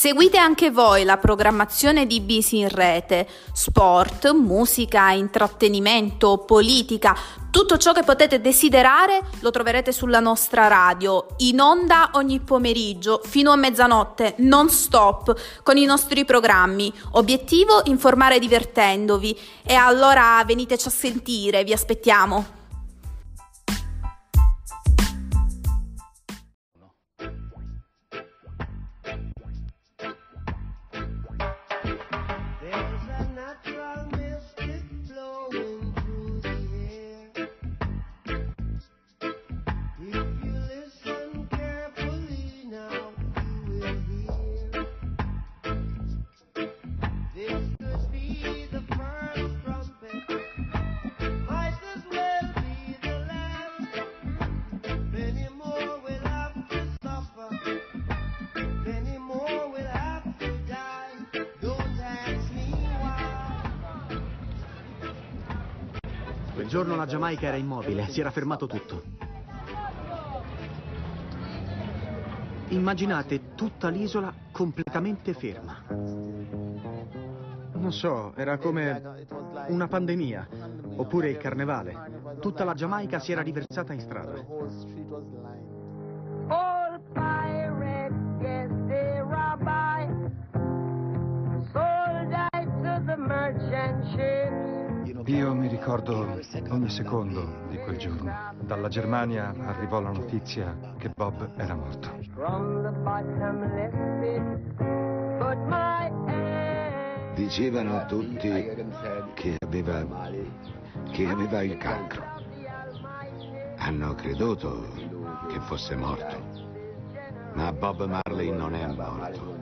Seguite anche voi la programmazione di Bisi in rete, sport, musica, intrattenimento, politica, tutto ciò che potete desiderare lo troverete sulla nostra radio, in onda ogni pomeriggio fino a mezzanotte, non stop, con i nostri programmi. Obiettivo informare divertendovi e allora veniteci a sentire, vi aspettiamo. Giamaica era immobile, si era fermato tutto. Immaginate tutta l'isola completamente ferma. Non so, era come una pandemia, oppure il carnevale. Tutta la Giamaica si era riversata in strada. All pirates, yes, they rob I. Sold I to the merchant ships. Io mi ricordo ogni secondo di quel giorno. Dalla Germania arrivò la notizia che Bob era morto. Dicevano tutti che aveva, che aveva il cancro. Hanno creduto che fosse morto. Ma Bob Marley non è morto.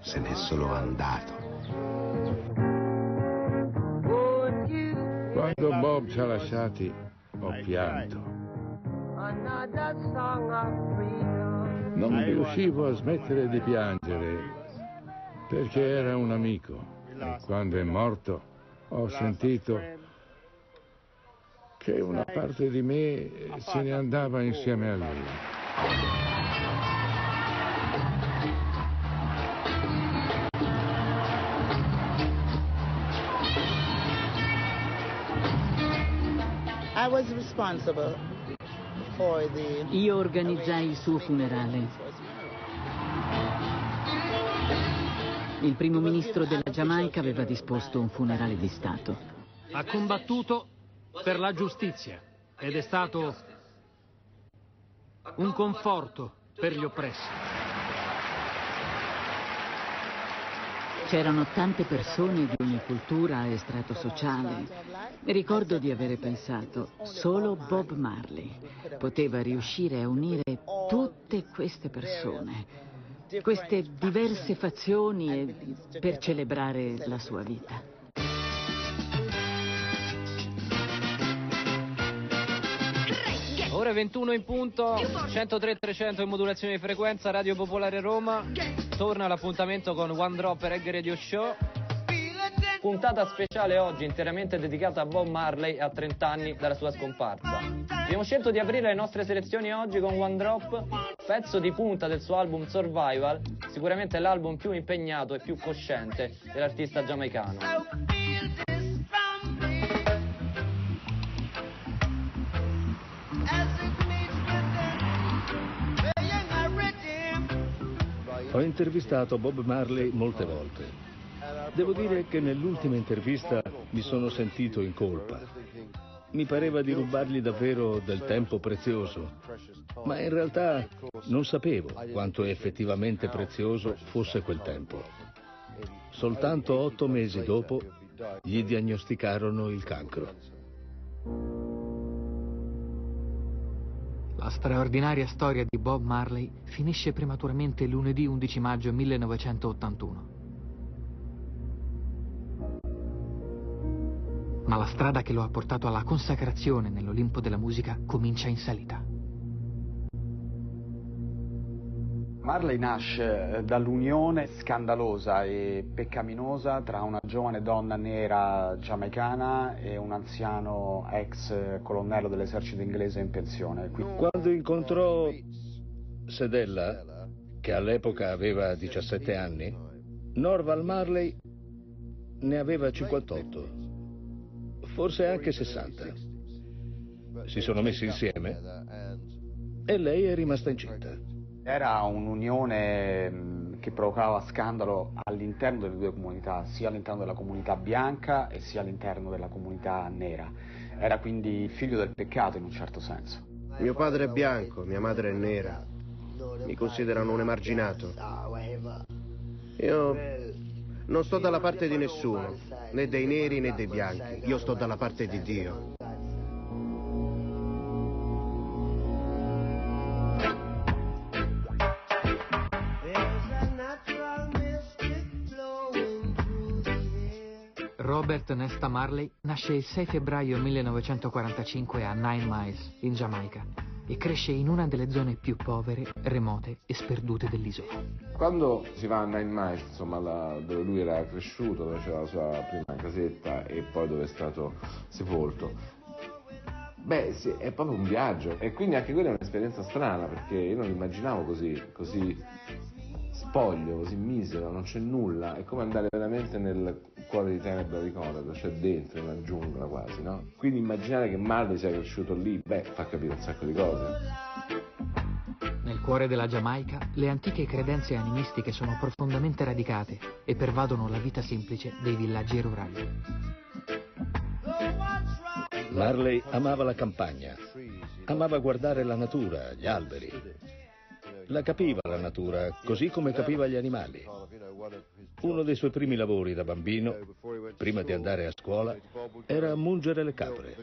Se n'è solo andato. Quando Bob ci ha lasciati, ho pianto. Non riuscivo a smettere di piangere perché era un amico. E quando è morto, ho sentito che una parte di me se ne andava insieme a lui. Io organizzai il suo funerale. Il primo ministro della Giamaica aveva disposto un funerale di Stato. Ha combattuto per la giustizia ed è stato un conforto per gli oppressi. C'erano tante persone di ogni cultura e strato sociale. Ricordo di avere pensato, solo Bob Marley poteva riuscire a unire tutte queste persone, queste diverse fazioni per celebrare la sua vita. Ore 21 in punto, 103 300 in modulazione di frequenza, Radio Popolare Roma. Torna l'appuntamento con One Drop Reggae Radio Show. Puntata speciale oggi interamente dedicata a Bob Marley a 30 anni dalla sua scomparsa. Abbiamo scelto di aprire le nostre selezioni oggi con One Drop, pezzo di punta del suo album Survival, sicuramente l'album più impegnato e più cosciente dell'artista giamaicano. Ho intervistato Bob Marley molte volte. Devo dire che nell'ultima intervista mi sono sentito in colpa. Mi pareva di rubargli davvero del tempo prezioso, ma in realtà non sapevo quanto effettivamente prezioso fosse quel tempo. Soltanto otto mesi dopo gli diagnosticarono il cancro. La straordinaria storia di Bob Marley finisce prematuramente lunedì 11 maggio 1981. Ma la strada che lo ha portato alla consacrazione nell'Olimpo della musica comincia in salita. Marley nasce eh, dall'unione scandalosa e peccaminosa tra una giovane donna nera giamaicana e un anziano ex colonnello dell'esercito inglese in pensione. Quando incontrò Sedella, che all'epoca aveva 17 anni, Norval Marley ne aveva 58, forse anche 60. Si sono messi insieme e lei è rimasta incinta. Era un'unione mh, che provocava scandalo all'interno delle due comunità, sia all'interno della comunità bianca e sia all'interno della comunità nera. Era quindi figlio del peccato in un certo senso. Mio padre è bianco, mia madre è nera. Mi considerano un emarginato. Io non sto dalla parte di nessuno, né dei neri né dei bianchi. Io sto dalla parte di Dio. Robert Nesta Marley nasce il 6 febbraio 1945 a Nine Miles, in Giamaica, e cresce in una delle zone più povere, remote e sperdute dell'isola. Quando si va a Nine Miles, insomma, là dove lui era cresciuto, dove c'era la sua prima casetta e poi dove è stato sepolto, beh, sì, è proprio un viaggio e quindi anche quella è un'esperienza strana perché io non immaginavo così, così spoglio, così misero, non c'è nulla, è come andare veramente nel cuore di tenebra di Conrad, cioè dentro, una giungla quasi, no? Quindi immaginare che Marley sia cresciuto lì, beh, fa capire un sacco di cose. Nel cuore della Giamaica, le antiche credenze animistiche sono profondamente radicate e pervadono la vita semplice dei villaggi rurali. Marley amava la campagna, amava guardare la natura, gli alberi. La capiva la natura, così come capiva gli animali. Uno dei suoi primi lavori da bambino, prima di andare a scuola, era mungere le capre.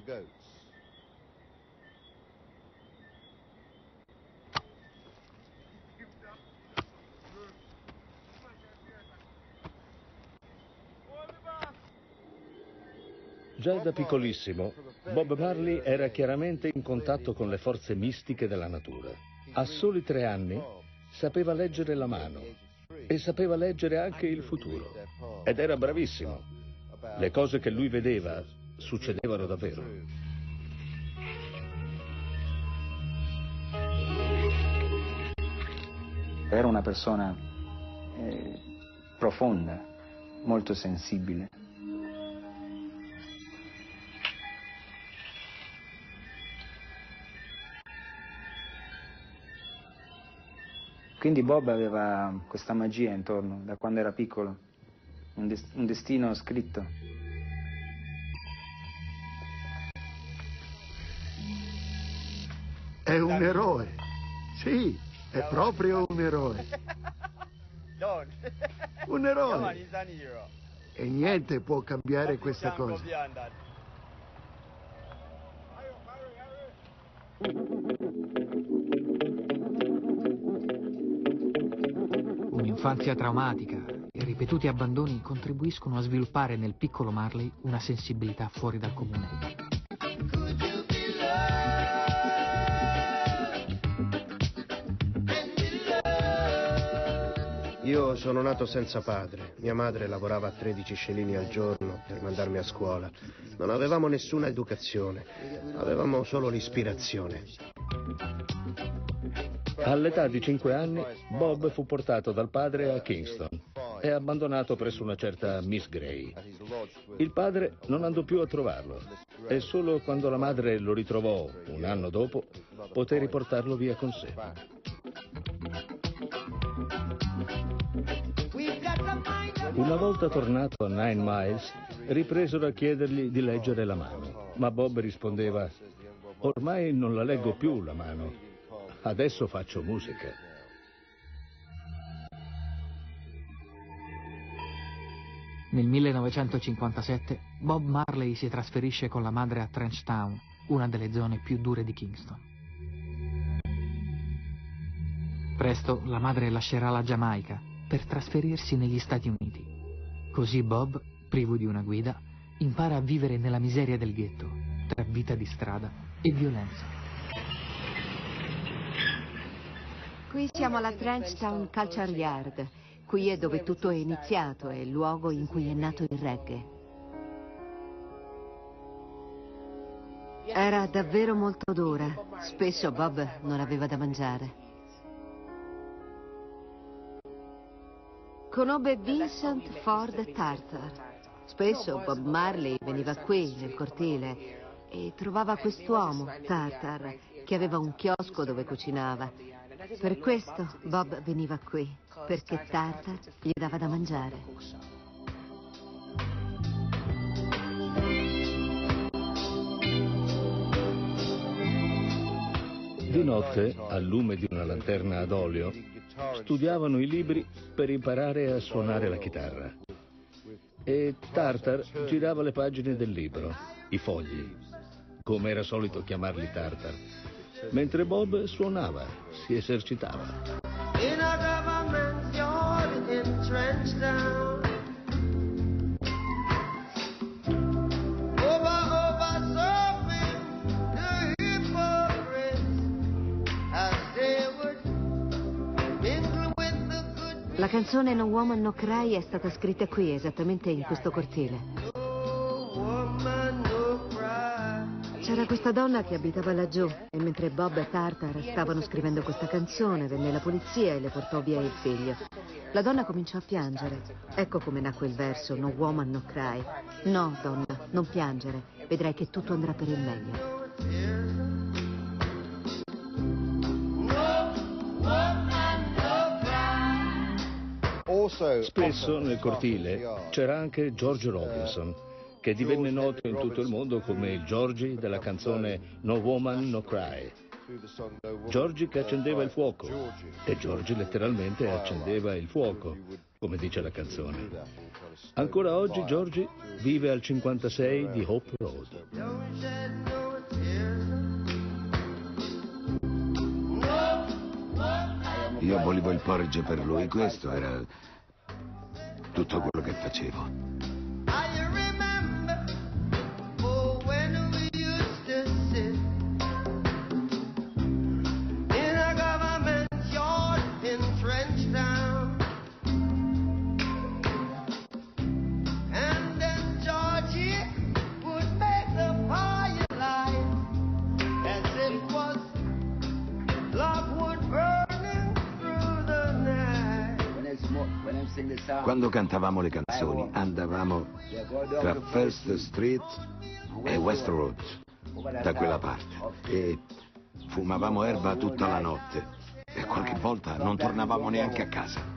Già da piccolissimo, Bob Marley era chiaramente in contatto con le forze mistiche della natura. A soli tre anni sapeva leggere la mano e sapeva leggere anche il futuro. Ed era bravissimo. Le cose che lui vedeva succedevano davvero. Era una persona eh, profonda, molto sensibile. Quindi Bob aveva questa magia intorno da quando era piccolo, un, des- un destino scritto. È un eroe. Sì, è proprio un eroe. Un eroe. E niente può cambiare questa cosa. Un'infanzia traumatica e ripetuti abbandoni contribuiscono a sviluppare nel piccolo Marley una sensibilità fuori dal comune. Io sono nato senza padre. Mia madre lavorava a 13 scellini al giorno per mandarmi a scuola. Non avevamo nessuna educazione, avevamo solo l'ispirazione. All'età di 5 anni, Bob fu portato dal padre a Kingston e abbandonato presso una certa Miss Gray. Il padre non andò più a trovarlo e solo quando la madre lo ritrovò un anno dopo poté riportarlo via con sé. Una volta tornato a Nine Miles, ripresero a chiedergli di leggere la mano, ma Bob rispondeva, ormai non la leggo più la mano, adesso faccio musica. Nel 1957 Bob Marley si trasferisce con la madre a Trenchtown, una delle zone più dure di Kingston. Presto la madre lascerà la Giamaica per trasferirsi negli Stati Uniti. Così Bob, privo di una guida, impara a vivere nella miseria del ghetto, tra vita di strada e violenza. Qui siamo alla Trenchtown Culture Yard. Qui è dove tutto è iniziato, è il luogo in cui è nato il reggae. Era davvero molto dura. Spesso Bob non aveva da mangiare. Conobbe Vincent Ford Tartar. Spesso Bob Marley veniva qui, nel cortile, e trovava quest'uomo, Tartar, che aveva un chiosco dove cucinava. Per questo Bob veniva qui, perché Tartar gli dava da mangiare. Di notte, al lume di una lanterna ad olio, studiavano i libri per imparare a suonare la chitarra. E Tartar girava le pagine del libro, i fogli, come era solito chiamarli Tartar, mentre Bob suonava, si esercitava. La canzone No Woman No Cry è stata scritta qui, esattamente in questo cortile. Questa donna che abitava laggiù e mentre Bob e Tartar stavano scrivendo questa canzone venne la polizia e le portò via il figlio. La donna cominciò a piangere. Ecco come nacque il verso No Woman No Cry. No, donna, non piangere. Vedrai che tutto andrà per il meglio. Spesso nel cortile c'era anche George Robinson, che divenne noto in tutto il mondo come il Georgie della canzone No Woman No Cry. Georgie che accendeva il fuoco e Georgie letteralmente accendeva il fuoco, come dice la canzone. Ancora oggi Georgie vive al 56 di Hope Road. Io volevo il porridge per lui, questo era tutto quello che facevo. Quando cantavamo le canzoni andavamo tra First Street e West Road, da quella parte, e fumavamo erba tutta la notte e qualche volta non tornavamo neanche a casa.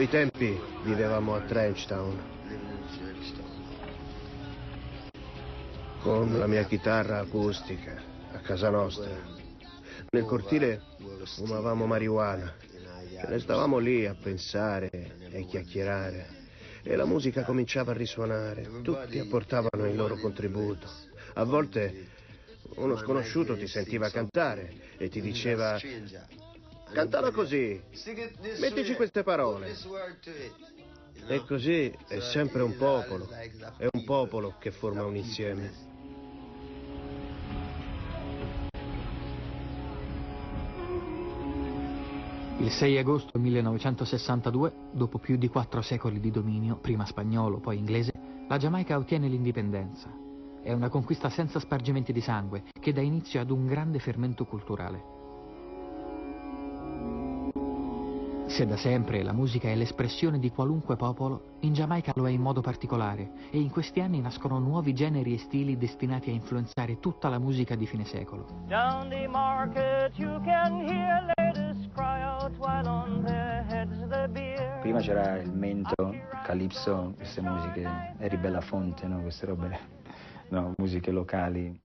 Quei tempi vivevamo a Trenchtown. Con la mia chitarra acustica, a casa nostra. Nel cortile fumavamo marijuana. Ce ne stavamo lì a pensare e chiacchierare. E la musica cominciava a risuonare. Tutti apportavano il loro contributo. A volte uno sconosciuto ti sentiva cantare e ti diceva Cantala così, mettici queste parole. E così è sempre un popolo, è un popolo che forma un insieme. Il 6 agosto 1962, dopo più di quattro secoli di dominio, prima spagnolo, poi inglese, la Giamaica ottiene l'indipendenza. È una conquista senza spargimenti di sangue, che dà inizio ad un grande fermento culturale. Se da sempre la musica è l'espressione di qualunque popolo, in Giamaica lo è in modo particolare e in questi anni nascono nuovi generi e stili destinati a influenzare tutta la musica di fine secolo. Down the market you can hear ladies cry out while on their heads the beer. Prima c'era il mento, calypso, queste musiche, Eri Belafonte, no? queste robe, no, musiche locali.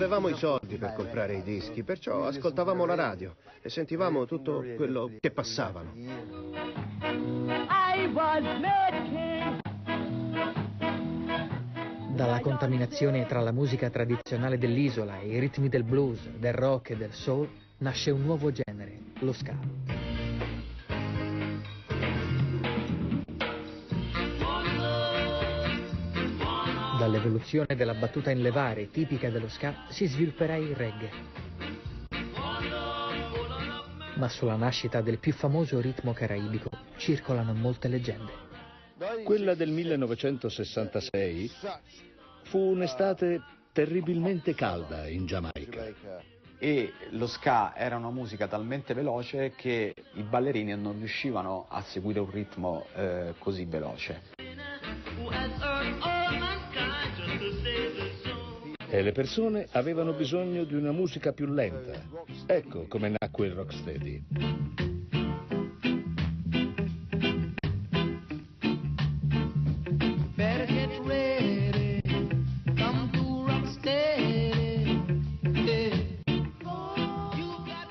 Avevamo i soldi per comprare i dischi, perciò ascoltavamo la radio e sentivamo tutto quello che passavano. Dalla contaminazione tra la musica tradizionale dell'isola e i ritmi del blues, del rock e del soul nasce un nuovo genere, lo ska. Dall'evoluzione della battuta in levare tipica dello ska si svilupperà il reggae. Ma sulla nascita del più famoso ritmo caraibico circolano molte leggende. Quella del 1966 fu un'estate terribilmente calda in Giamaica. E lo ska era una musica talmente veloce che i ballerini non riuscivano a seguire un ritmo eh, così veloce. E le persone avevano bisogno di una musica più lenta. Ecco come nacque il rocksteady.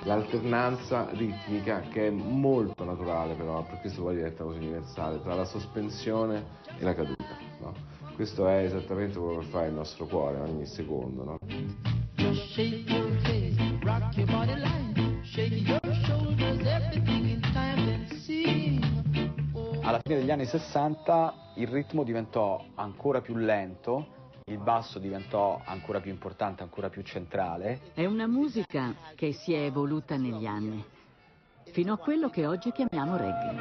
l'alternanza ritmica che è molto naturale però, per questo poi diventa così universale, tra la sospensione e la caduta. Questo è esattamente quello che fa il nostro cuore ogni secondo. No? Alla fine degli anni 60 il ritmo diventò ancora più lento il basso diventò ancora più importante, ancora più centrale. È una musica che si è evoluta negli anni, fino a quello che oggi chiamiamo reggae.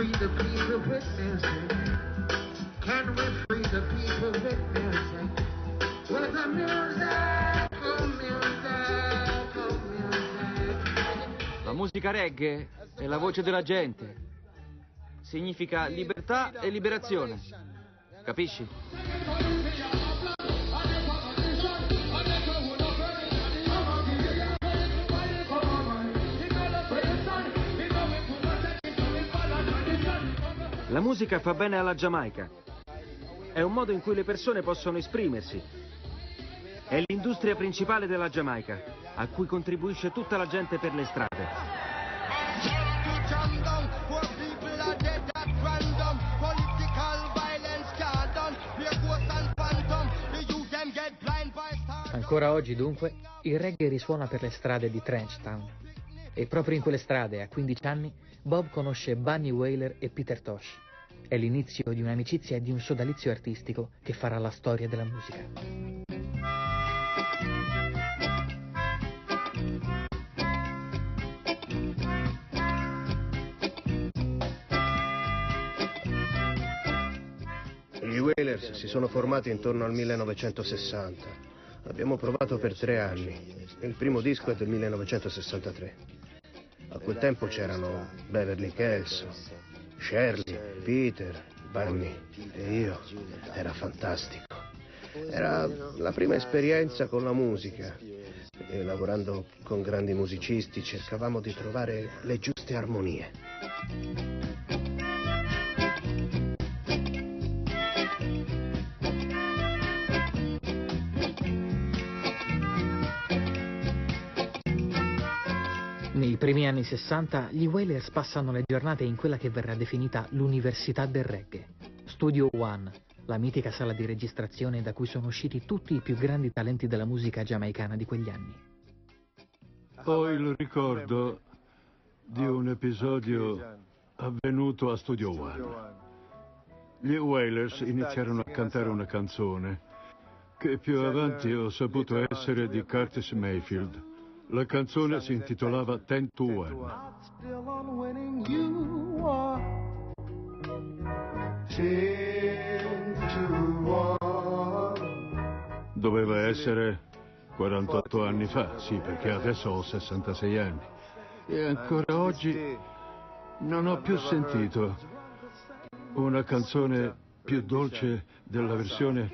Free the people with music? Can we free the people with music? With the music, oh music, oh music. La musica reggae è la voce della gente. Significa libertà e liberazione. Capisci? La musica fa bene alla Giamaica. È un modo in cui le persone possono esprimersi. È l'industria principale della Giamaica, a cui contribuisce tutta la gente per le strade. Ancora oggi, dunque, il reggae risuona per le strade di Trenchtown. E proprio in quelle strade, a 15 anni, Bob conosce Bunny Whaler e Peter Tosh. È l'inizio di un'amicizia e di un sodalizio artistico che farà la storia della musica. Gli Whalers si sono formati intorno al 1960. Abbiamo provato per tre anni. Il primo disco è del 1963. A quel tempo c'erano Beverly Kelso, Shirley, Peter, Barney e io. Era fantastico. Era la prima esperienza con la musica. E lavorando con grandi musicisti cercavamo di trovare le giuste armonie. Nei primi anni 60 gli Wailers passano le giornate in quella che verrà definita l'Università del Reggae, Studio One, la mitica sala di registrazione da cui sono usciti tutti i più grandi talenti della musica giamaicana di quegli anni. Ho il ricordo di un episodio avvenuto a Studio One. Gli Wailers iniziarono a cantare una canzone che più avanti ho saputo essere di Curtis Mayfield. La canzone si intitolava Ten to One. Doveva essere 48 anni fa, sì, perché adesso ho 66 anni. E ancora oggi non ho più sentito una canzone più dolce della versione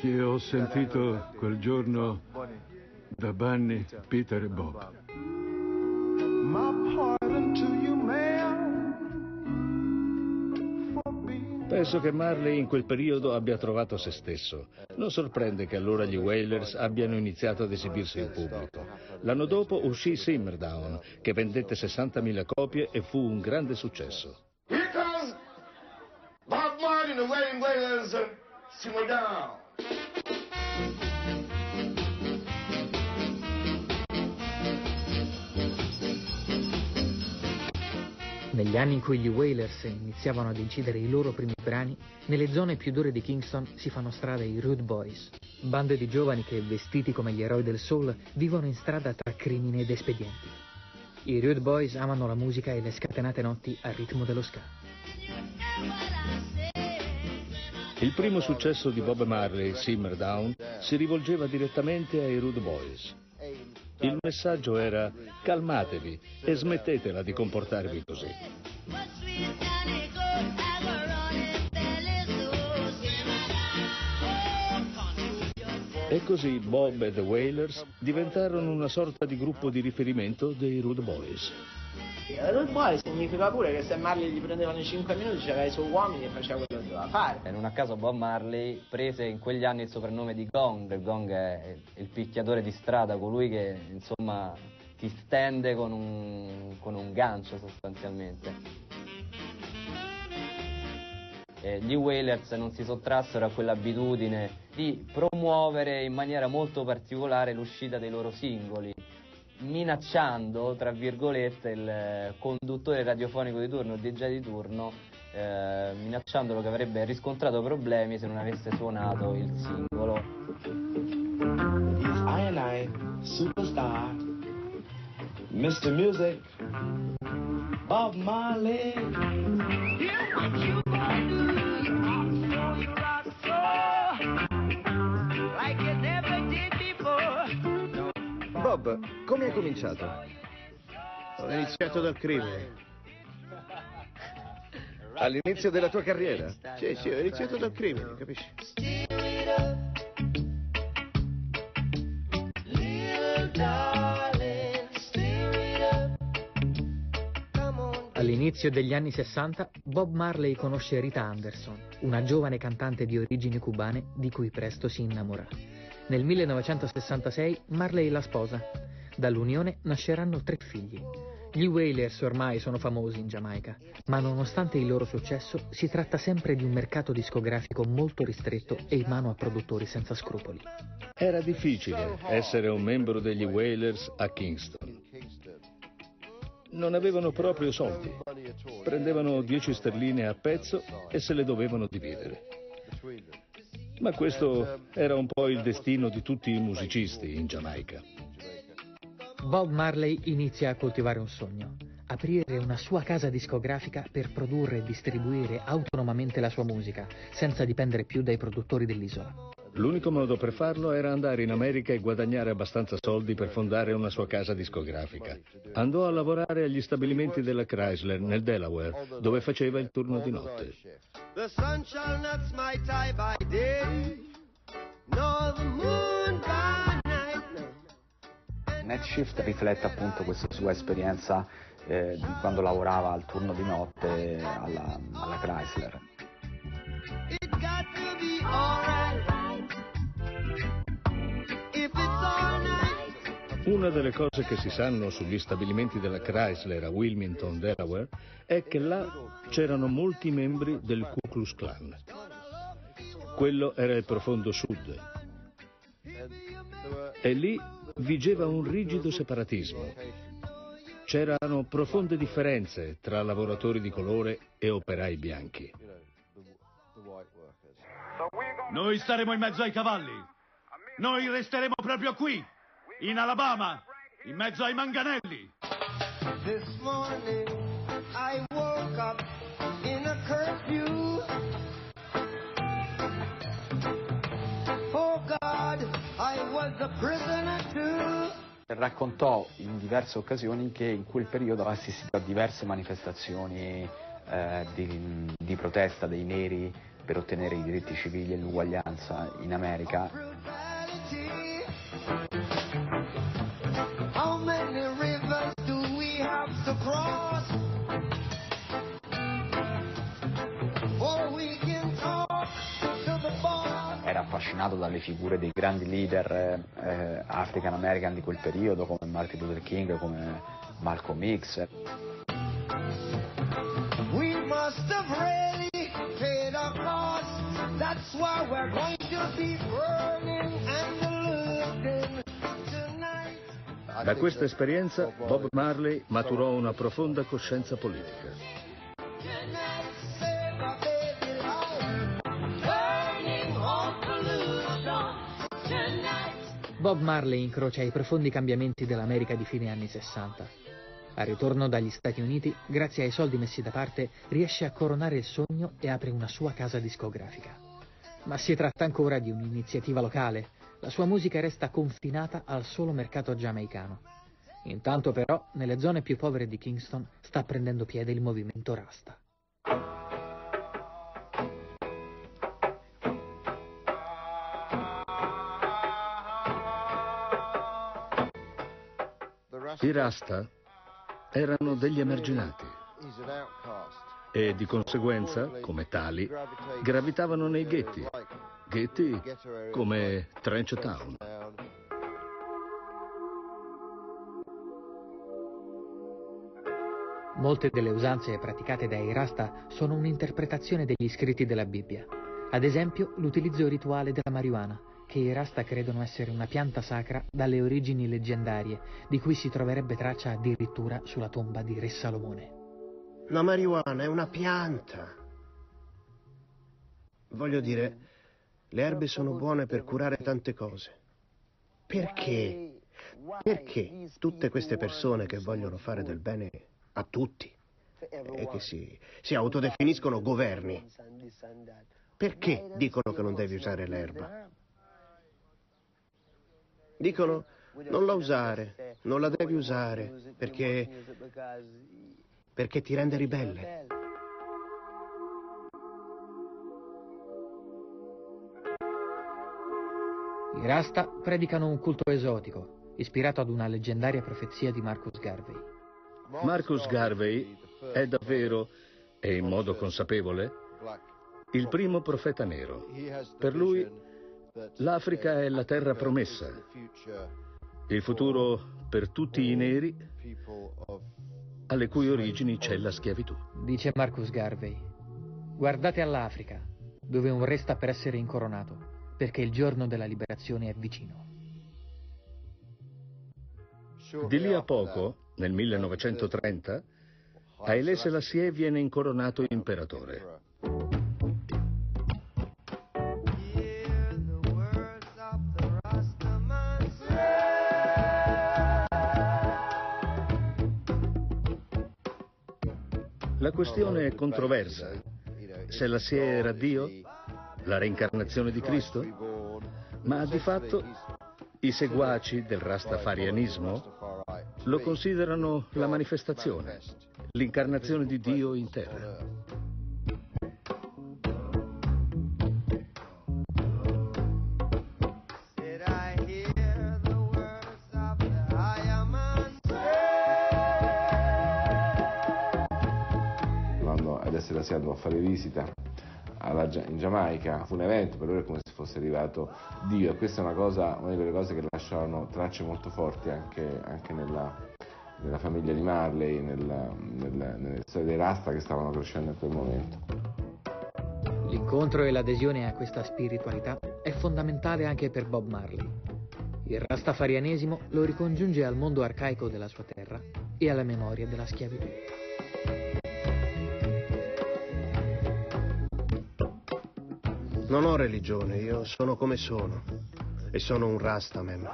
che ho sentito quel giorno da Bunny, Peter e Bob. Penso che Marley in quel periodo abbia trovato se stesso. Non sorprende che allora gli Wailers abbiano iniziato ad esibirsi in pubblico. L'anno dopo uscì Simmerdown, che vendette 60.000 copie e fu un grande successo. Here comes Bob Marley and the Wailing Wailers, uh, Negli anni in cui gli Wailers iniziavano ad incidere i loro primi brani, nelle zone più dure di Kingston si fanno strada i Rude Boys, bande di giovani che, vestiti come gli eroi del soul, vivono in strada tra crimine ed espedienti. I Rude Boys amano la musica e le scatenate notti al ritmo dello ska. Il primo successo di Bob Marley, Simmer Down, si rivolgeva direttamente ai Rude Boys. Il messaggio era calmatevi e smettetela di comportarvi così. E così Bob e The Wailers diventarono una sorta di gruppo di riferimento dei Rude Boys. Rude Boy significa pure che se Marley gli prendevano i 5 minuti c'aveva i suoi uomini e faceva quello che doveva fare. Non a caso Bob Marley prese in quegli anni il soprannome di Gong. Il Gong è il picchiatore di strada, colui che insomma ti stende con un, con un gancio sostanzialmente. E gli Wailers non si sottrassero a quell'abitudine di promuovere in maniera molto particolare l'uscita dei loro singoli minacciando, tra virgolette, il conduttore radiofonico di turno, il DJ di turno, eh, minacciandolo che avrebbe riscontrato problemi se non avesse suonato il singolo. He's I and I, superstar, Mr. Music, Bob Marley. Bob, come hai cominciato? Ho iniziato dal crimine. All'inizio della tua carriera? Sì, sì, ho iniziato dal crimine, capisci? All'inizio degli anni 60, Bob Marley conosce Rita Anderson, una giovane cantante di origini cubane di cui presto si innamora. Nel 1966 Marley la sposa. Dall'unione nasceranno tre figli. Gli Wailers ormai sono famosi in Giamaica, ma nonostante il loro successo si tratta sempre di un mercato discografico molto ristretto e in mano a produttori senza scrupoli. Era difficile essere un membro degli Wailers a Kingston. Non avevano proprio soldi. Prendevano 10 sterline a pezzo e se le dovevano dividere. Ma questo era un po' il destino di tutti i musicisti in Giamaica. Bob Marley inizia a coltivare un sogno, aprire una sua casa discografica per produrre e distribuire autonomamente la sua musica, senza dipendere più dai produttori dell'isola. L'unico modo per farlo era andare in America e guadagnare abbastanza soldi per fondare una sua casa discografica. Andò a lavorare agli stabilimenti della Chrysler nel Delaware, dove faceva il turno di notte. The sun shall not smite I by day, nor the moon by night. Net Shift riflette appunto questa sua esperienza eh, di quando lavorava al turno di notte alla, alla Chrysler. It got to be alright. Una delle cose che si sanno sugli stabilimenti della Chrysler a Wilmington, Delaware, è che là c'erano molti membri del Ku Klux Klan. Quello era il profondo sud. E lì vigeva un rigido separatismo. C'erano profonde differenze tra lavoratori di colore e operai bianchi. Noi staremo in mezzo ai cavalli. Noi resteremo proprio qui, in Alabama, in mezzo ai manganelli. This morning I woke up in a curfew. Oh God, I was a prisoner too. Raccontò in diverse occasioni che in quel periodo aveva assistito a diverse manifestazioni eh, di, di protesta dei neri per ottenere i diritti civili e l'uguaglianza in America. Affascinato dalle figure dei grandi leader eh, eh, African American di quel periodo come Martin Luther King, come Malcolm X. We must have really paid a cost. That's why we're going to be burning and looting tonight. Da questa esperienza Bob Marley maturò una profonda coscienza politica. Bob Marley incrocia i profondi cambiamenti dell'America di fine anni 60. Al ritorno dagli Stati Uniti, grazie ai soldi messi da parte, riesce a coronare il sogno e apre una sua casa discografica. Ma si tratta ancora di un'iniziativa locale. La sua musica resta confinata al solo mercato giamaicano. Intanto però, nelle zone più povere di Kingston sta prendendo piede il movimento Rasta. I Rasta erano degli emarginati e di conseguenza, come tali, gravitavano nei ghetti, ghetti come Trench Town. Molte delle usanze praticate dai Rasta sono un'interpretazione degli scritti della Bibbia. Ad esempio, l'utilizzo rituale della marijuana, che i Rasta credono essere una pianta sacra dalle origini leggendarie, di cui si troverebbe traccia addirittura sulla tomba di Re Salomone. La marijuana è una pianta. Voglio dire, le erbe sono buone per curare tante cose. Perché? Perché tutte queste persone che vogliono fare del bene a tutti e che si, si autodefiniscono governi, perché dicono che non devi usare l'erba? Dicono non la usare, non la devi usare perché, perché ti rende ribelle. I Rasta predicano un culto esotico, ispirato ad una leggendaria profezia di Marcus Garvey. Marcus Garvey è davvero, e in modo consapevole, il primo profeta nero. Per lui l'Africa è la terra promessa, il futuro per tutti i neri alle cui origini c'è la schiavitù. Dice Marcus Garvey, guardate all'Africa, dove un re sta per essere incoronato, perché il giorno della liberazione è vicino. Di lì a poco, nel 1930, Haile Selassie viene incoronato imperatore. La questione è controversa. Selassie era Dio? La reincarnazione di Cristo? Ma di fatto i seguaci del rastafarianismo lo considerano la manifestazione, l'incarnazione di Dio in terra. Andò a fare visita alla in Giamaica, fu un evento, per loro è come se fosse arrivato Dio e questa è una cosa, una di quelle cose che lasciano tracce molto forti anche, anche nella, nella famiglia di Marley, nella, nella, nelle storie dei Rasta che stavano crescendo in quel momento. L'incontro e l'adesione a questa spiritualità è fondamentale anche per Bob Marley. Il rastafarianesimo lo ricongiunge al mondo arcaico della sua terra e alla memoria della schiavitù. Non ho religione, io sono come sono e sono un Rastaman.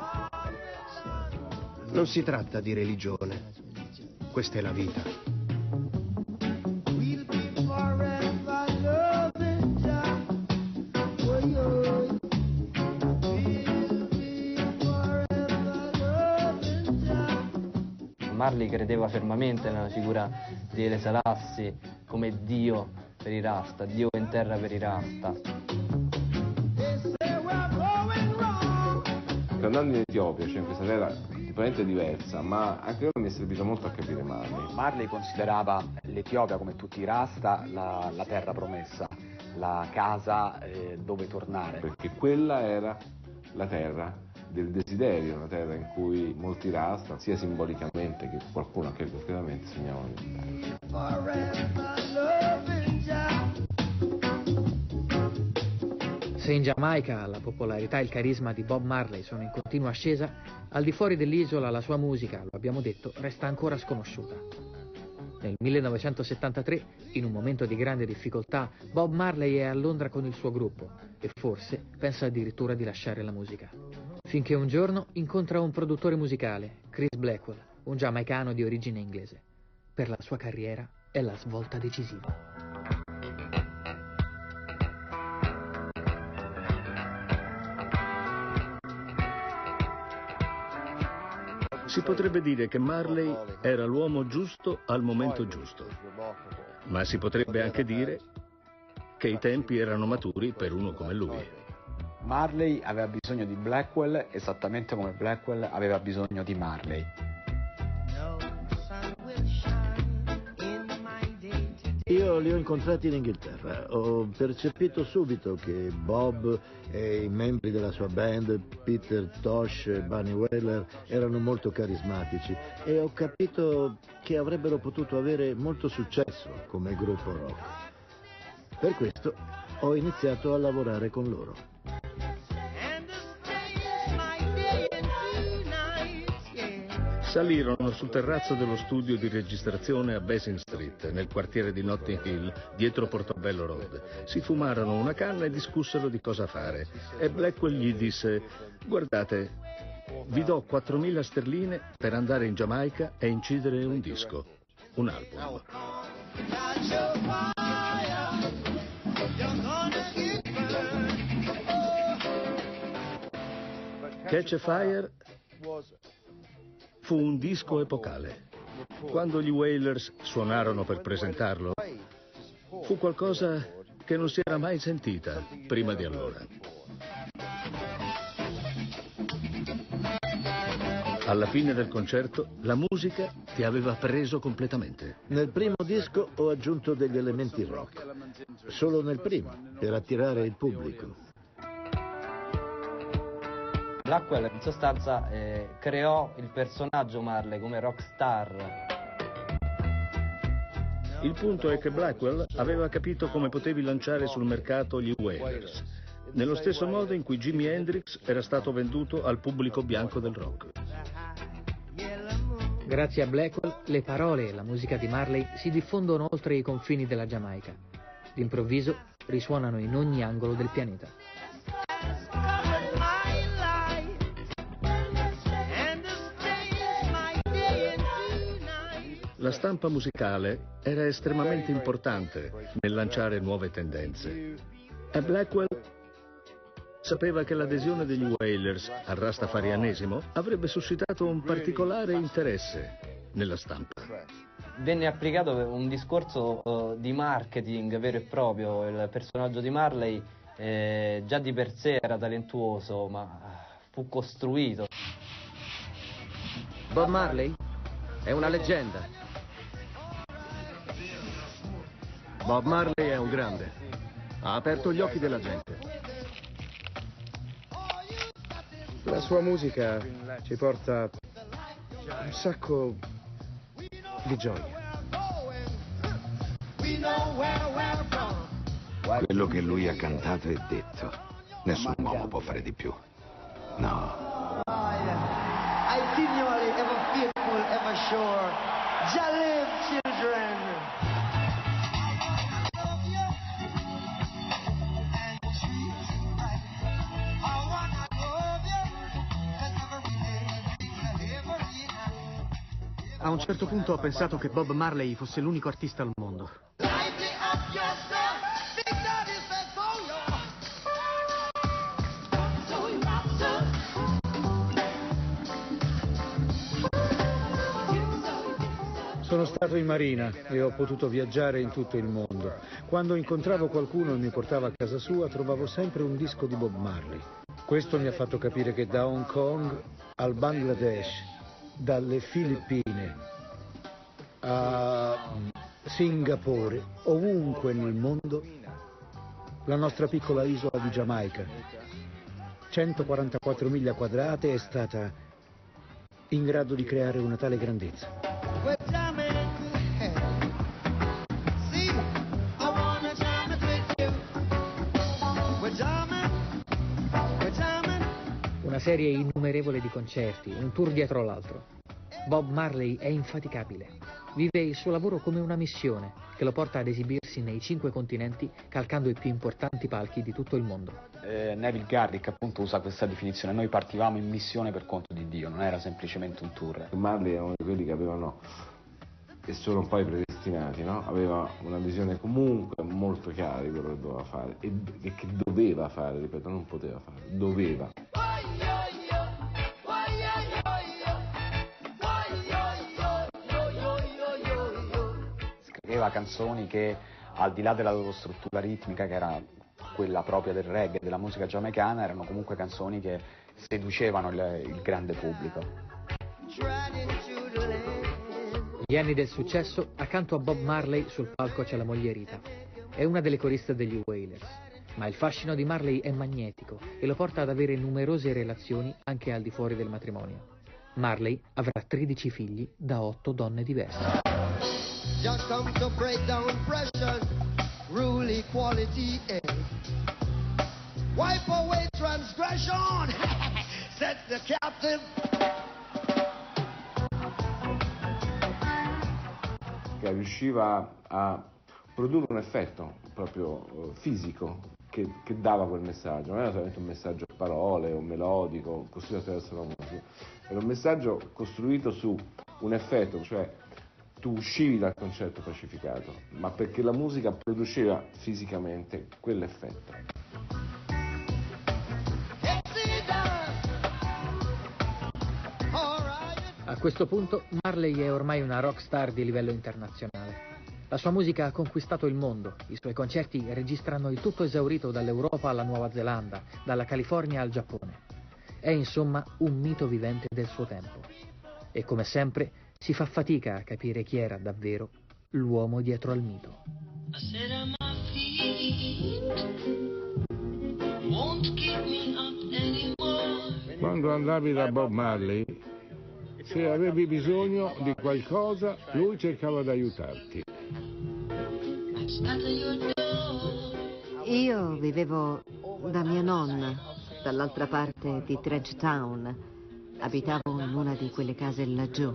Non si tratta di religione, questa è la vita. Marley credeva fermamente nella figura di Ele Selassie come Dio per i Rasta, Dio in terra per i Rasta. Andando in Etiopia, cioè in questa terra tipicamente diversa, ma anche loro mi è servito molto a capire Marley. Marley considerava l'Etiopia, come tutti i Rasta, la, la terra promessa. la casa eh, dove tornare. Perché quella era la terra del desiderio, una terra in cui molti rasta, sia simbolicamente che qualcuno anche concretamente, sognavano di Se in Giamaica la popolarità e il carisma di Bob Marley sono in continua ascesa, al di fuori dell'isola la sua musica, lo abbiamo detto, resta ancora sconosciuta. Nel 1973, in un momento di grande difficoltà, Bob Marley è a Londra con il suo gruppo e forse pensa addirittura di lasciare la musica. Finché un giorno incontra un produttore musicale, Chris Blackwell, un giamaicano di origine inglese. Per la sua carriera è la svolta decisiva. Si potrebbe dire che Marley era l'uomo giusto al momento giusto, ma si potrebbe anche dire che i tempi erano maturi per uno come lui. Marley aveva bisogno di Blackwell esattamente come Blackwell aveva bisogno di Marley. Io li ho incontrati in Inghilterra. Ho percepito subito che Bob e i membri della sua band, Peter Tosh e Bunny Wailer, erano molto carismatici e ho capito che avrebbero potuto avere molto successo come gruppo rock. Per questo ho iniziato a lavorare con loro. Salirono sul terrazzo dello studio di registrazione a Basin Street, nel quartiere di Notting Hill, dietro Portobello Road. Si fumarono una canna e discussero di cosa fare. E Blackwell gli disse, guardate, vi do 4.000 sterline per andare in Giamaica e incidere un disco, un album. Catch a Fire fu un disco epocale. Quando gli Wailers suonarono per presentarlo, fu qualcosa che non si era mai sentita prima di allora. Alla fine del concerto la musica ti aveva preso completamente. Nel primo disco ho aggiunto degli elementi rock, solo nel primo, per attirare il pubblico. Blackwell in sostanza eh, creò il personaggio Marley come rockstar. Il punto è che Blackwell aveva capito come potevi lanciare sul mercato gli Wailers, nello stesso modo in cui Jimi Hendrix era stato venduto al pubblico bianco del rock. Grazie a Blackwell, le parole e la musica di Marley si diffondono oltre i confini della Giamaica. D'improvviso risuonano in ogni angolo del pianeta. La stampa musicale era estremamente importante nel lanciare nuove tendenze. E Blackwell sapeva che l'adesione degli Wailers al rastafarianesimo avrebbe suscitato un particolare interesse nella stampa. Venne applicato un discorso uh, di marketing vero e proprio, il personaggio di Marley eh, già di per sé era talentuoso, ma fu costruito. Bob Marley è una leggenda. Bob Marley è un grande. Ha aperto gli occhi della gente. La sua musica ci porta un sacco di gioia. Quello che lui ha cantato e detto, nessun uomo può fare di più. No. I continually ever faithful, ever sure. Jah A un certo punto ho pensato che Bob Marley fosse l'unico artista al mondo. Sono stato in marina e ho potuto viaggiare in tutto il mondo. Quando incontravo qualcuno e mi portava a casa sua, trovavo sempre un disco di Bob Marley. Questo mi ha fatto capire che da Hong Kong al Bangladesh, dalle Filippine a Singapore, ovunque nel mondo, la nostra piccola isola di Giamaica. 144 miglia quadrate è stata in grado di creare una tale grandezza. Serie innumerevole di concerti, un tour dietro l'altro. Bob Marley è infaticabile. Vive il suo lavoro come una missione che lo porta ad esibirsi nei cinque continenti calcando i più importanti palchi di tutto il mondo. Eh, Neville Garrick appunto usa questa definizione, noi partivamo in missione per conto di Dio, non era semplicemente un tour. Marley è uno di quelli che avevano e sono un po' i predestinati, no? Aveva una visione comunque molto chiara di quello che doveva fare e, e che doveva fare, ripeto, non poteva fare, doveva. Scriveva canzoni che al di là della loro struttura ritmica che era quella propria del reggae, della musica giamaicana, erano comunque canzoni che seducevano il, il grande pubblico. Gli anni del successo, accanto a Bob Marley sul palco c'è la moglie Rita. È una delle coriste degli Wailers. Ma il fascino di Marley è magnetico e lo porta ad avere numerose relazioni anche al di fuori del matrimonio. Marley avrà 13 figli da 8 donne diverse. Just come to break down pressures, rule equality. Wipe away transgression, set the captive. Che riusciva a produrre un effetto proprio eh, fisico che, che dava quel messaggio, non era solamente un messaggio a parole o melodico, costruito attraverso la musica, era un messaggio costruito su un effetto, cioè tu uscivi dal concetto pacificato, ma perché la musica produceva fisicamente quell'effetto. A questo punto Marley è ormai una rock star di livello internazionale. La sua musica ha conquistato il mondo, i suoi concerti registrano il tutto esaurito dall'Europa alla Nuova Zelanda, dalla California al Giappone. È insomma un mito vivente del suo tempo. E come sempre si fa fatica a capire chi era davvero l'uomo dietro al mito. Quando andavi da Bob Marley, se avevi bisogno di qualcosa, lui cercava di aiutarti. Io vivevo da mia nonna, dall'altra parte di Trenchtown. Abitavo in una di quelle case laggiù.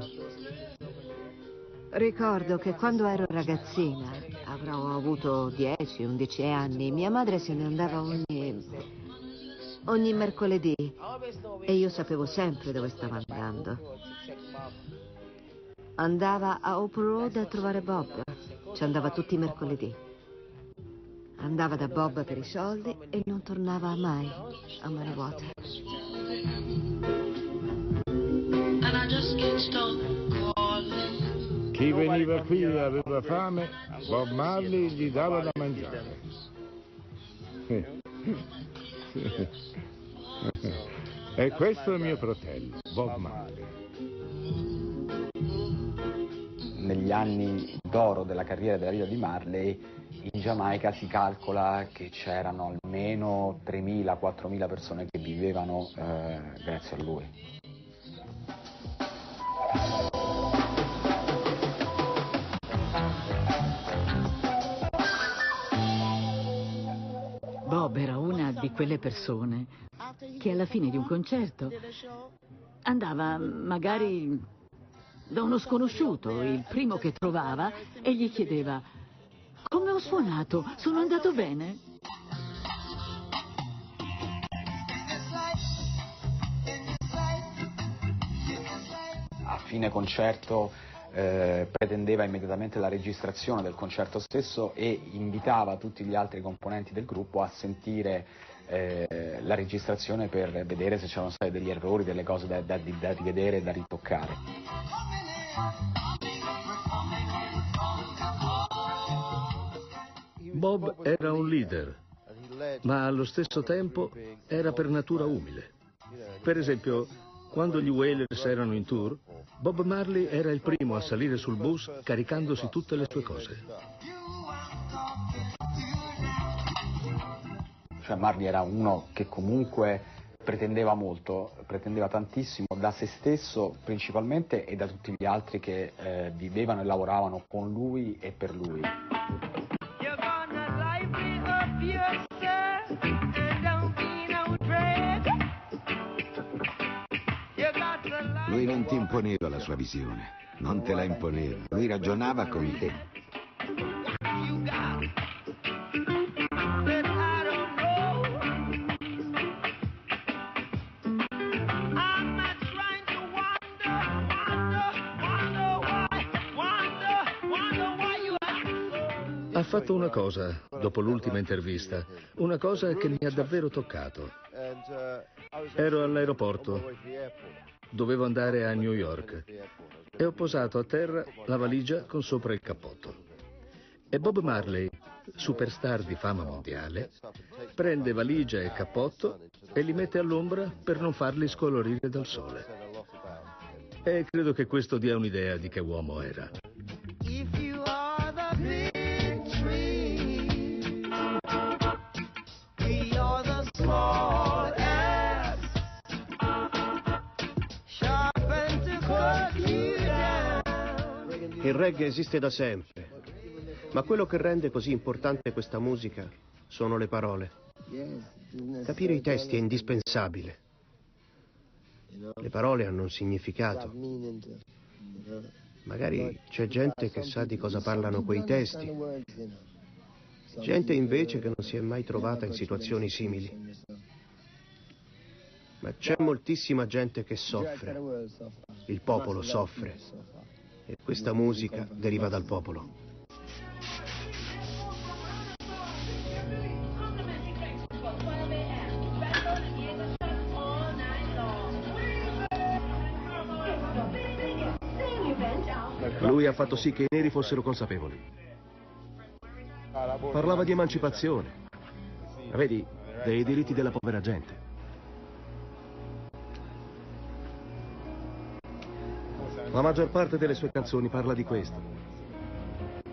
Ricordo che quando ero ragazzina, avrò avuto 10-11 anni, mia madre se ne andava ogni, ogni mercoledì e io sapevo sempre dove stava andando. Andava a Hope Road a trovare Bob. Ci andava tutti i mercoledì. Andava da Bob per i soldi e non tornava mai a mani vuote. Chi veniva qui e aveva fame, Bob Marley gli dava da mangiare. E questo è il mio fratello, Bob Marley. Negli anni d'oro della carriera della vita di Marley, in Giamaica si calcola che c'erano almeno 3.000-4.000 persone che vivevano eh, grazie a lui. Bob era una di quelle persone che alla fine di un concerto andava magari da uno sconosciuto, il primo che trovava, e gli chiedeva come ho suonato, sono andato bene? A fine concerto eh, pretendeva immediatamente la registrazione del concerto stesso e invitava tutti gli altri componenti del gruppo a sentire eh, la registrazione per vedere se c'erano stati degli errori, delle cose da, da- da rivedere e da ritoccare. Bob era un leader, ma allo stesso tempo era per natura umile. Per esempio, quando gli Wailers erano in tour, Bob Marley era il primo a salire sul bus caricandosi tutte le sue cose. Cioè Marley era uno che comunque pretendeva molto, pretendeva tantissimo da se stesso principalmente e da tutti gli altri che eh, vivevano e lavoravano con lui e per lui. Lui non ti imponeva la sua visione, non te la imponeva. Lui ragionava con te. Fatto una cosa dopo l'ultima intervista, una cosa che mi ha davvero toccato. Ero all'aeroporto, dovevo andare a New York e ho posato a terra la valigia con sopra il cappotto. E Bob Marley, superstar di fama mondiale, prende valigia e cappotto e li mette all'ombra per non farli scolorire dal sole. E credo che questo dia un'idea di che uomo era. Il reggae esiste da sempre, ma quello che rende così importante questa musica sono le parole. Capire i testi è indispensabile. Le parole hanno un significato. Magari c'è gente che sa di cosa parlano quei testi, gente invece che non si è mai trovata in situazioni simili. Ma c'è moltissima gente che soffre. Il popolo soffre. Questa musica deriva dal popolo. Lui ha fatto sì che i neri fossero consapevoli. Parlava di emancipazione. Vedi, dei diritti della povera gente. La maggior parte delle sue canzoni parla di questo.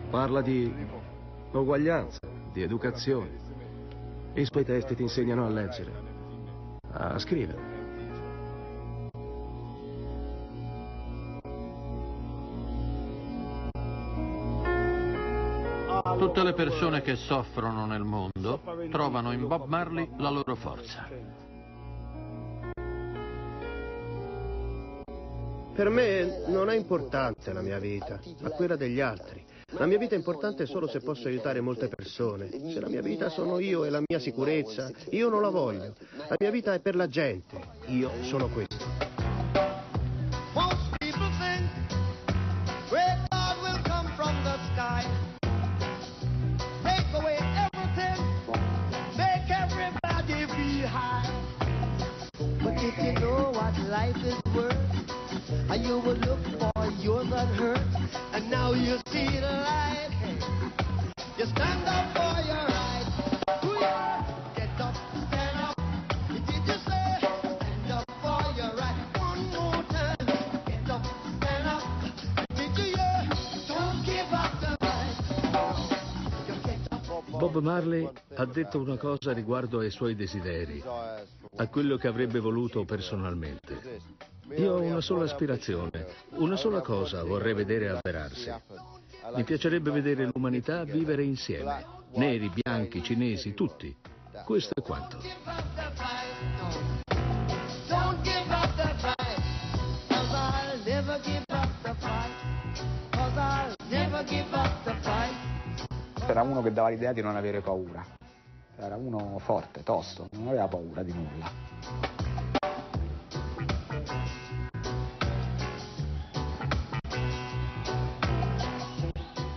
Parla di uguaglianza, di educazione. I suoi testi ti insegnano a leggere, a scrivere. Tutte le persone che soffrono nel mondo trovano in Bob Marley la loro forza. Per me non è importante la mia vita, ma quella degli altri. La mia vita è importante solo se posso aiutare molte persone. Se la mia vita sono io e la mia sicurezza, io non la voglio. La mia vita è per la gente. Io sono questo. Detto una cosa riguardo ai suoi desideri, a quello che avrebbe voluto personalmente. Io ho una sola aspirazione, una sola cosa vorrei vedere avverarsi. Mi piacerebbe vedere l'umanità vivere insieme, neri, bianchi, cinesi, tutti. Questo è quanto. Era uno che dava l'idea di non avere paura. Era uno forte, tosto, non aveva paura di nulla.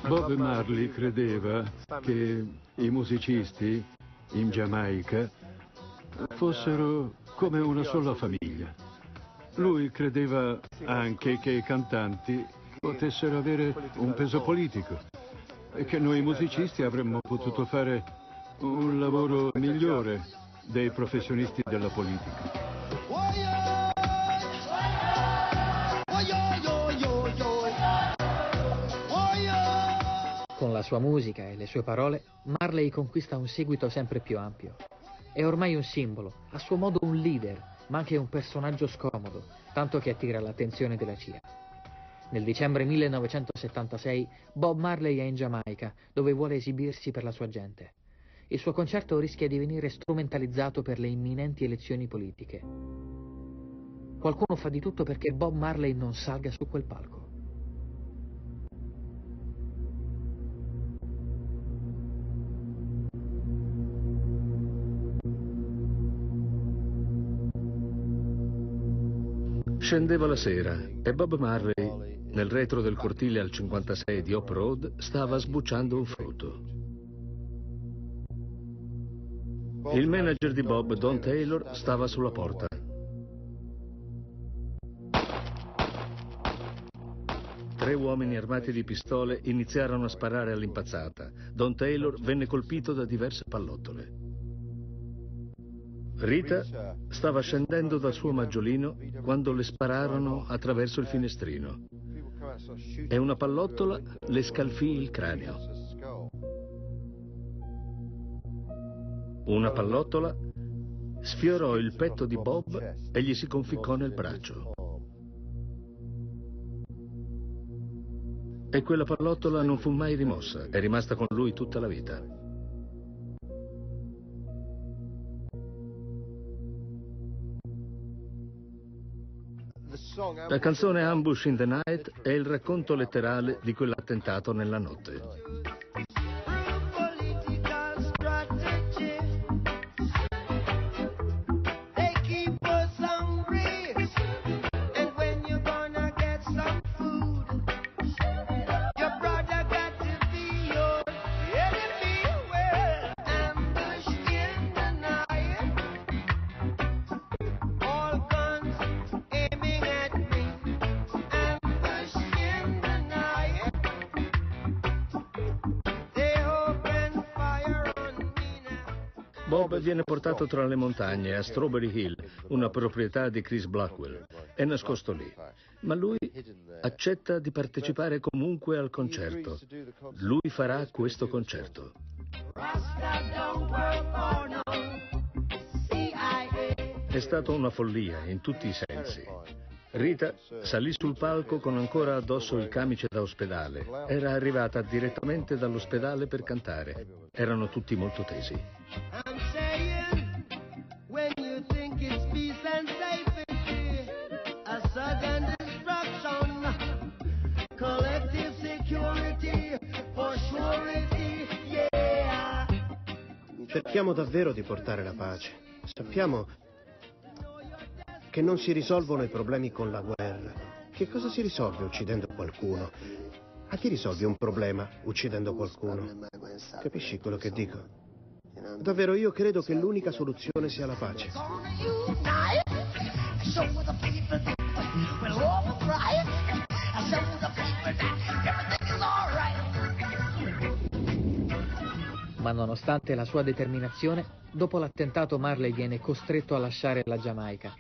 Bob Marley credeva che i musicisti in Giamaica fossero come una sola famiglia. Lui credeva anche che i cantanti potessero avere un peso politico e che noi musicisti avremmo potuto fare un lavoro migliore dei professionisti della politica. Con la sua musica e le sue parole, Marley conquista un seguito sempre più ampio. È ormai un simbolo, a suo modo un leader, ma anche un personaggio scomodo, tanto che attira l'attenzione della CIA. Nel dicembre 1976 Bob Marley è in Giamaica, dove vuole esibirsi per la sua gente. Il suo concerto rischia di venire strumentalizzato per le imminenti elezioni politiche. Qualcuno fa di tutto perché Bob Marley non salga su quel palco. Scendeva la sera e Bob Marley, nel retro del cortile al 56 di Hop Road, stava sbucciando un frutto. Il manager di Bob, Don Taylor, stava sulla porta. Tre uomini armati di pistole iniziarono a sparare all'impazzata. Don Taylor venne colpito da diverse pallottole. Rita stava scendendo dal suo maggiolino quando le spararono attraverso il finestrino e una pallottola le scalfì il cranio. Una pallottola sfiorò il petto di Bob e gli si conficcò nel braccio. E quella pallottola non fu mai rimossa, è rimasta con lui tutta la vita. La canzone Ambush in the Night è il racconto letterale di quell'attentato nella notte. Portato tra le montagne a Strawberry Hill, una proprietà di Chris Blackwell. È nascosto lì. Ma lui accetta di partecipare comunque al concerto. Lui farà questo concerto. È stata una follia in tutti i sensi. Rita salì sul palco con ancora addosso il camice da ospedale. Era arrivata direttamente dall'ospedale per cantare. Erano tutti molto tesi. Cerchiamo davvero di portare la pace. Sappiamo che non si risolvono i problemi con la guerra. Che cosa si risolve uccidendo qualcuno? A chi risolvi un problema uccidendo qualcuno? Capisci quello che dico? Davvero io credo che l'unica soluzione sia la pace. Ma nonostante la sua determinazione, dopo l'attentato Marley viene costretto a lasciare la Giamaica,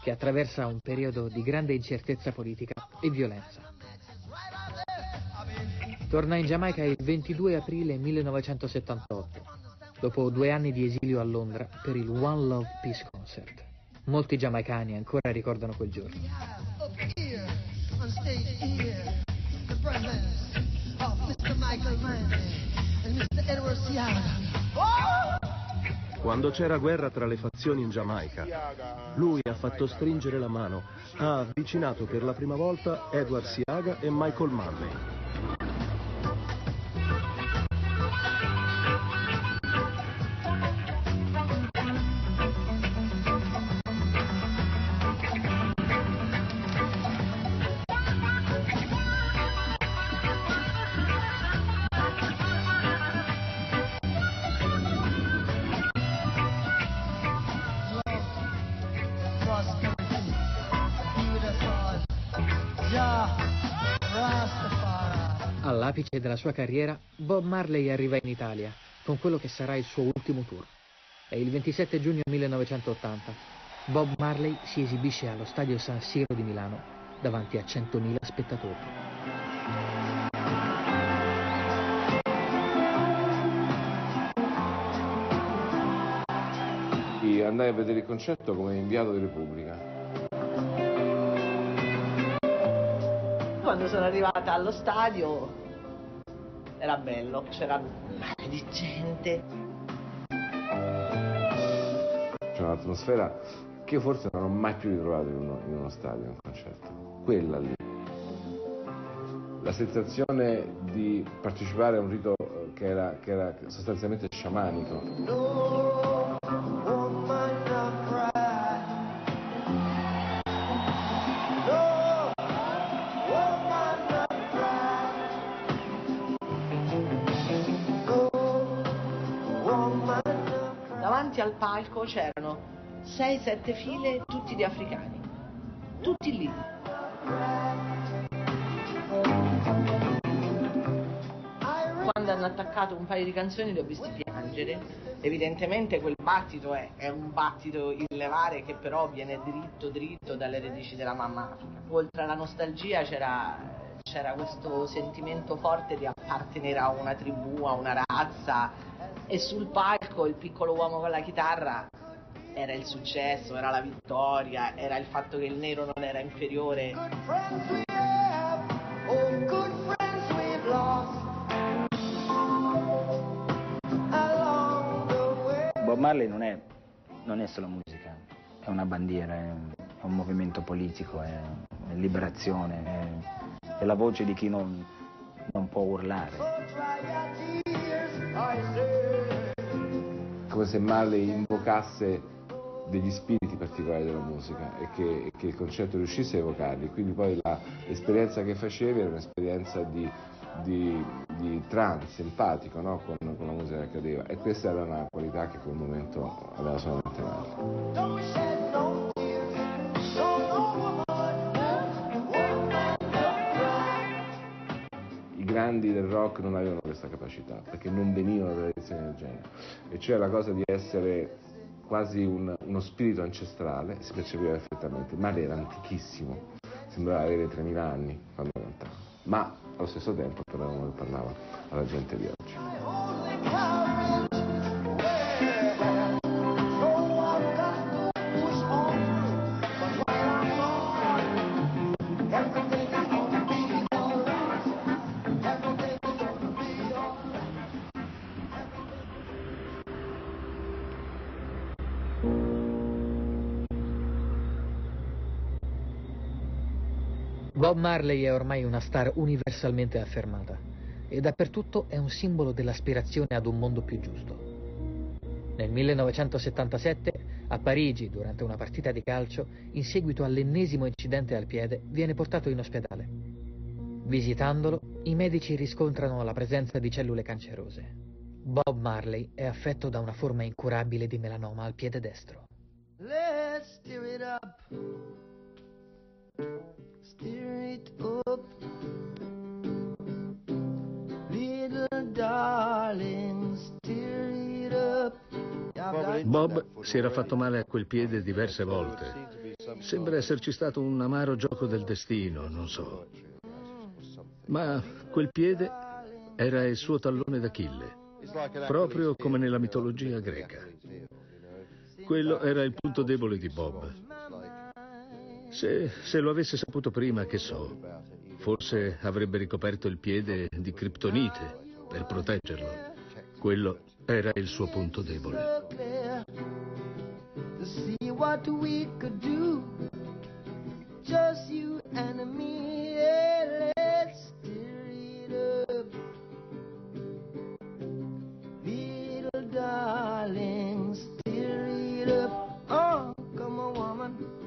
che attraversa un periodo di grande incertezza politica e violenza. Torna in Giamaica il 22 aprile 1978, dopo due anni di esilio a Londra per il One Love Peace Concert. Molti giamaicani ancora ricordano quel giorno. Here, Edward Seaga. Oh! Quando c'era guerra tra le fazioni in Giamaica, lui ha fatto stringere la mano, ha avvicinato per la prima volta Edward Siaga e Michael Manley. All'apice della sua carriera, Bob Marley arriva in Italia con quello che sarà il suo ultimo tour. È il 27 giugno 1980. Bob Marley si esibisce allo stadio San Siro di Milano davanti a 100.000 spettatori. andai a vedere il concerto come inviato di Repubblica. Quando sono arrivata allo stadio era bello, c'era mare di gente. C'è un'atmosfera che io forse non ho mai più ritrovato in uno, in uno stadio, in un concerto. Quella lì. La sensazione di partecipare a un rito che era, che era sostanzialmente sciamanico. Davanti c'erano 6-7 file tutti di africani. Tutti lì. Quando hanno attaccato un paio di canzoni li ho visti piangere. Evidentemente quel battito è, è un battito illevare che però viene dritto dritto dalle radici della mamma Africa. Oltre alla nostalgia c'era, c'era questo sentimento forte di appartenere a una tribù, a una razza e sul palco il piccolo uomo con la chitarra era il successo, era la vittoria, era il fatto che il nero non era inferiore. Bob Marley non è, non è solo musica, è una bandiera, è, è un movimento politico, è, è liberazione, è, è la voce di chi non, non può urlare. come se Marley invocasse degli spiriti particolari della musica e che, che il concerto riuscisse a evocarli. Quindi poi l'esperienza che facevi era un'esperienza di, di, di trance, empatico no? con, con la musica che accadeva e questa era una qualità che quel momento aveva solamente. I grandi del rock non avevano questa capacità perché non venivano da tradizioni del genere e cioè la cosa di essere quasi un- uno spirito ancestrale si percepiva perfettamente. Marley era antichissimo, sembrava avere 3000 anni quando cantava, ma allo stesso tempo però non parlava alla gente di oggi. Marley è ormai una star universalmente affermata e dappertutto è un simbolo dell'aspirazione ad un mondo più giusto. Nel 1977, a Parigi, durante una partita di calcio, in seguito all'ennesimo incidente al piede, viene portato in ospedale. Visitandolo, i medici riscontrano la presenza di cellule cancerose. Bob Marley è affetto da una forma incurabile di melanoma al piede destro. Let's stir it up. Stir it up. Little darling, stir it up. Bob si era fatto male a quel piede diverse volte. Sembra esserci stato un amaro gioco del destino, non so. Ma quel piede era il suo tallone d'Achille, proprio come nella mitologia greca. Quello era il punto debole di Bob. Se, se lo avesse saputo prima, che so, forse avrebbe ricoperto il piede di criptonite per proteggerlo. Quello era il suo punto debole. darling, stir it up. Oh, come on, woman.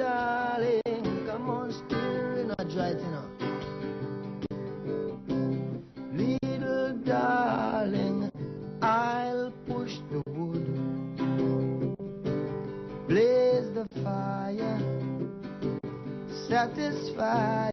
Darling, come on, it up. Right, you know. Little darling, I'll push the wood, blaze the fire, satisfy